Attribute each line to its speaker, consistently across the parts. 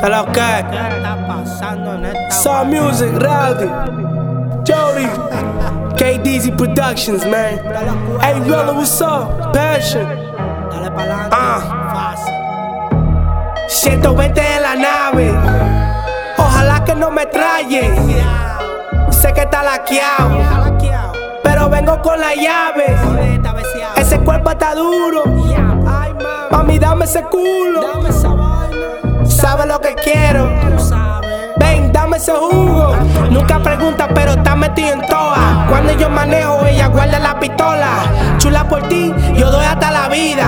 Speaker 1: ¿Qué lo que?
Speaker 2: ¿Qué está pasando en esta
Speaker 1: Music, Rowdy, Jody, KDZ Productions, man. Hey, brother, what's up? Passion.
Speaker 2: Dale pa'lante.
Speaker 1: Ah.
Speaker 2: Fácil.
Speaker 1: 120 en la nave. Ojalá que no me traye. Sé que está laqueado, pero vengo con la llave. Ese cuerpo está duro.
Speaker 2: Mami.
Speaker 1: Dame ese culo.
Speaker 2: Dame esa vaina.
Speaker 1: Sabe lo que quiero. Ven, dame ese jugo. Nunca pregunta, pero está metido en toa. Cuando yo manejo, ella guarda la pistola. Chula por ti, yo doy hasta la vida.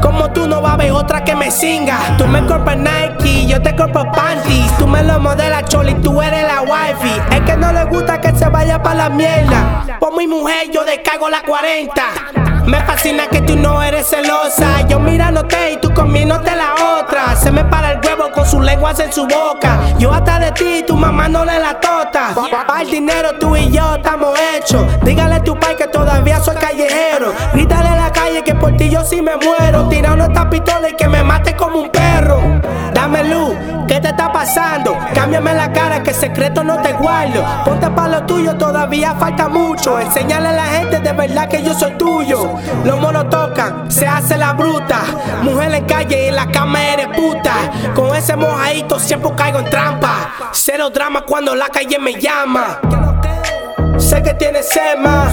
Speaker 1: Como tú no va a haber otra que me singa. Tú me compras Nike, yo te compro panties. Tú me lo modelas, Choli, tú eres la wifi. Es que no le gusta que se vaya para la mierda. Por mi mujer, yo descargo la 40. Me fascina que tú no eres celosa. Yo mirándote y tú comiéndote la otra. Se me para el huevo con sus lenguas en su boca. Yo hasta de ti tu mamá no le la tota. Pa' el dinero tú y yo estamos hechos. Dígale a tu pai que todavía soy callejero. Grítale a la calle que por ti yo sí me muero. Tirando esta pistola pasando? Cámbiame la cara que secreto no te guardo. Ponte pa' lo tuyo, todavía falta mucho. Enséñale a la gente de verdad que yo soy tuyo. Los monos tocan, se hace la bruta. Mujer en calle y en la cama eres puta. Con ese mojadito siempre caigo en trampa. Cero drama cuando la calle me llama. Sé que tienes sema,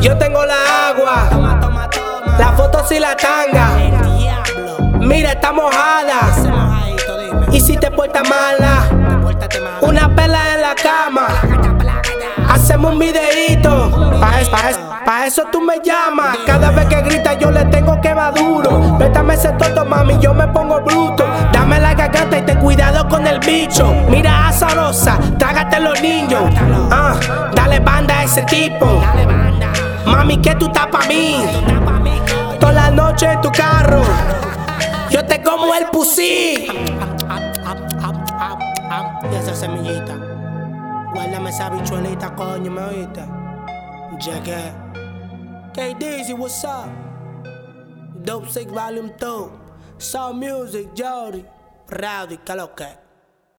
Speaker 1: yo tengo la agua. La foto si la tanga. Mira, está mojada. Y si te portas mala, una pela en la cama. Hacemos un videíto. Pa' eso, pa' eso, pa' eso tú me llamas. Cada vez que grita yo le tengo que va duro. Pétame ese toto, mami, yo me pongo bruto. Dame la garganta y ten cuidado con el bicho. Mira azarosa, trágate los niños. Ah, dale banda a ese tipo. Mami, que tú estás pa' mí. Toda la noche en tu carro. Yo te como el pusí.
Speaker 2: Y esa semillita. Guárdame esa bichuelita, coño, ¿me oíste? Llegué.
Speaker 1: KDZ, what's up? Dope Sick Volume 2. Soul Music, Jody.
Speaker 2: Rowdy, ¿qué lo que?